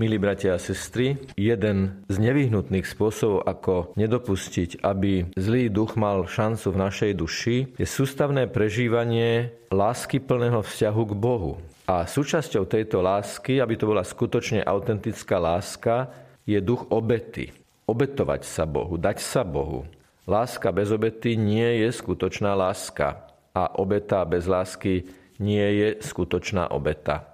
Milí bratia a sestry, jeden z nevyhnutných spôsobov, ako nedopustiť, aby zlý duch mal šancu v našej duši, je sústavné prežívanie lásky plného vzťahu k Bohu. A súčasťou tejto lásky, aby to bola skutočne autentická láska, je duch obety. Obetovať sa Bohu, dať sa Bohu. Láska bez obety nie je skutočná láska a obeta bez lásky nie je skutočná obeta.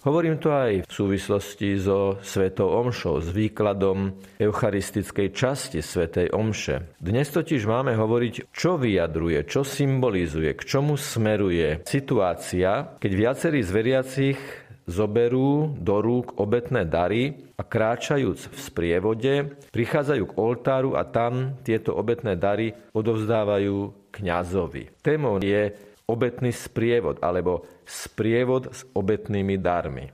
Hovorím to aj v súvislosti so Svetou Omšou, s výkladom eucharistickej časti Svetej Omše. Dnes totiž máme hovoriť, čo vyjadruje, čo symbolizuje, k čomu smeruje situácia, keď viacerí z veriacich zoberú do rúk obetné dary a kráčajúc v sprievode, prichádzajú k oltáru a tam tieto obetné dary odovzdávajú kňazovi. Témou je obetný sprievod alebo sprievod s obetnými darmi.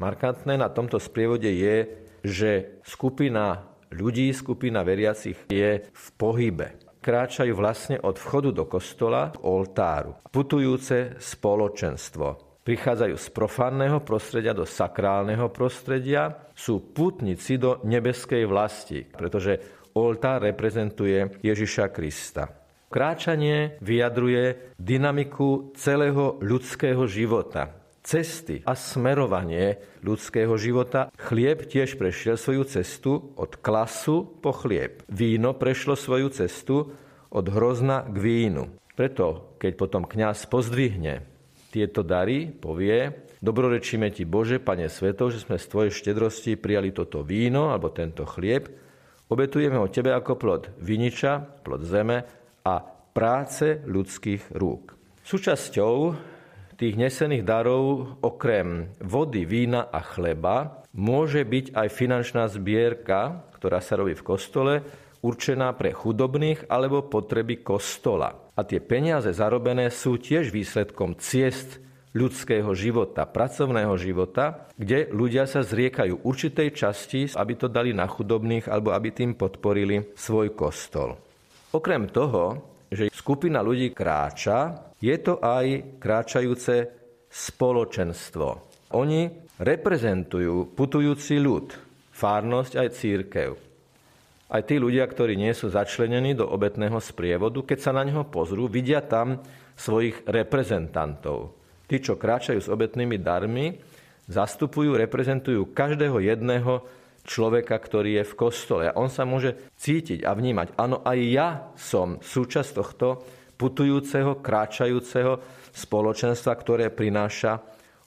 Markantné na tomto sprievode je, že skupina ľudí, skupina veriacich je v pohybe. Kráčajú vlastne od vchodu do kostola k oltáru. Putujúce spoločenstvo. Prichádzajú z profánneho prostredia do sakrálneho prostredia, sú putníci do nebeskej vlasti, pretože oltár reprezentuje Ježiša Krista. Kráčanie vyjadruje dynamiku celého ľudského života, cesty a smerovanie ľudského života. Chlieb tiež prešiel svoju cestu od klasu po chlieb. Víno prešlo svoju cestu od hrozna k vínu. Preto, keď potom kňaz pozdvihne tieto dary, povie, dobrorečíme ti Bože, Pane Svetov, že sme z Tvojej štedrosti prijali toto víno alebo tento chlieb, obetujeme ho Tebe ako plod viniča, plod zeme a práce ľudských rúk. Súčasťou tých nesených darov okrem vody, vína a chleba môže byť aj finančná zbierka, ktorá sa robí v kostole, určená pre chudobných alebo potreby kostola. A tie peniaze zarobené sú tiež výsledkom ciest ľudského života, pracovného života, kde ľudia sa zriekajú určitej časti, aby to dali na chudobných alebo aby tým podporili svoj kostol. Okrem toho, že skupina ľudí kráča, je to aj kráčajúce spoločenstvo. Oni reprezentujú putujúci ľud, fárnosť aj církev. Aj tí ľudia, ktorí nie sú začlenení do obetného sprievodu, keď sa na neho pozrú, vidia tam svojich reprezentantov. Tí, čo kráčajú s obetnými darmi, zastupujú, reprezentujú každého jedného človeka, ktorý je v kostole. A on sa môže cítiť a vnímať, áno, aj ja som súčasť tohto putujúceho, kráčajúceho spoločenstva, ktoré prináša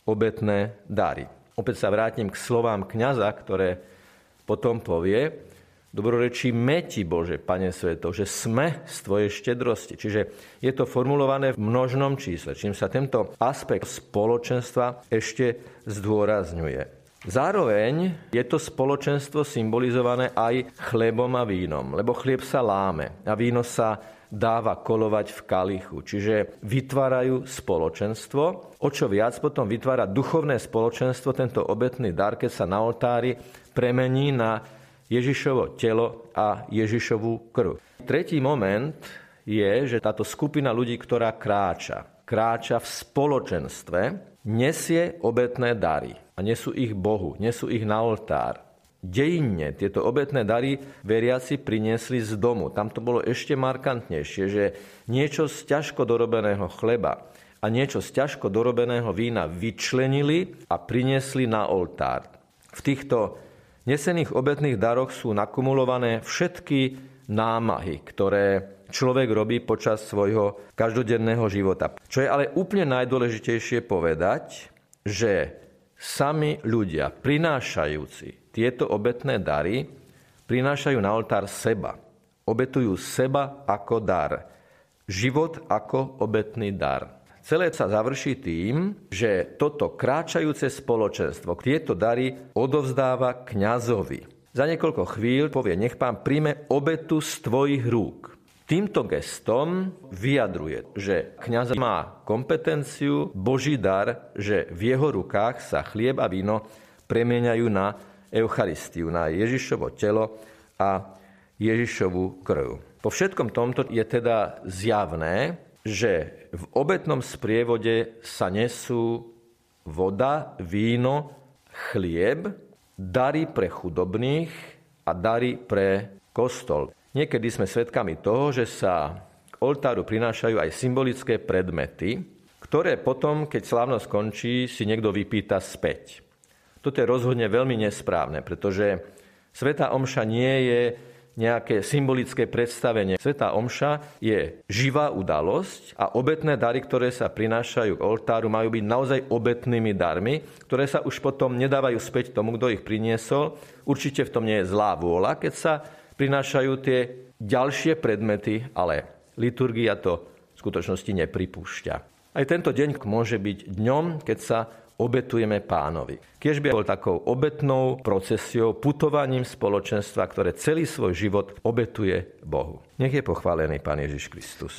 obetné dary. Opäť sa vrátim k slovám kňaza, ktoré potom povie, Dobrorečíme ti, Bože, Pane Sveto, že sme z Tvojej štedrosti. Čiže je to formulované v množnom čísle, čím sa tento aspekt spoločenstva ešte zdôrazňuje. Zároveň je to spoločenstvo symbolizované aj chlebom a vínom, lebo chlieb sa láme a víno sa dáva kolovať v kalichu. Čiže vytvárajú spoločenstvo. O čo viac potom vytvára duchovné spoločenstvo, tento obetný dar, keď sa na oltári premení na Ježišovo telo a Ježišovú krv. Tretí moment je, že táto skupina ľudí, ktorá kráča, kráča v spoločenstve, nesie obetné dary a nesú ich Bohu, nesú ich na oltár. Dejinne tieto obetné dary veriaci priniesli z domu. Tam to bolo ešte markantnejšie, že niečo z ťažko dorobeného chleba a niečo z ťažko dorobeného vína vyčlenili a priniesli na oltár. V týchto nesených obetných daroch sú nakumulované všetky námahy, ktoré človek robí počas svojho každodenného života. Čo je ale úplne najdôležitejšie povedať, že sami ľudia, prinášajúci tieto obetné dary, prinášajú na oltár seba. Obetujú seba ako dar. Život ako obetný dar. Celé sa završí tým, že toto kráčajúce spoločenstvo tieto dary odovzdáva kňazovi. Za niekoľko chvíľ povie, nech pán príjme obetu z tvojich rúk. Týmto gestom vyjadruje, že kňaz má kompetenciu, Boží dar, že v jeho rukách sa chlieb a víno premieňajú na Eucharistiu, na Ježišovo telo a Ježišovú krv. Po všetkom tomto je teda zjavné, že v obetnom sprievode sa nesú voda, víno, chlieb dary pre chudobných a dary pre kostol. Niekedy sme svedkami toho, že sa k oltáru prinášajú aj symbolické predmety, ktoré potom, keď slávnosť skončí, si niekto vypýta späť. Toto je rozhodne veľmi nesprávne, pretože Sveta Omša nie je nejaké symbolické predstavenie. Svetá Omša je živá udalosť a obetné dary, ktoré sa prinášajú k oltáru, majú byť naozaj obetnými darmi, ktoré sa už potom nedávajú späť tomu, kto ich priniesol. Určite v tom nie je zlá vôľa, keď sa prinášajú tie ďalšie predmety, ale liturgia to v skutočnosti nepripúšťa. Aj tento deň môže byť dňom, keď sa obetujeme pánovi. Kiež by bol takou obetnou procesiou, putovaním spoločenstva, ktoré celý svoj život obetuje Bohu. Nech je pochválený Pán Ježiš Kristus.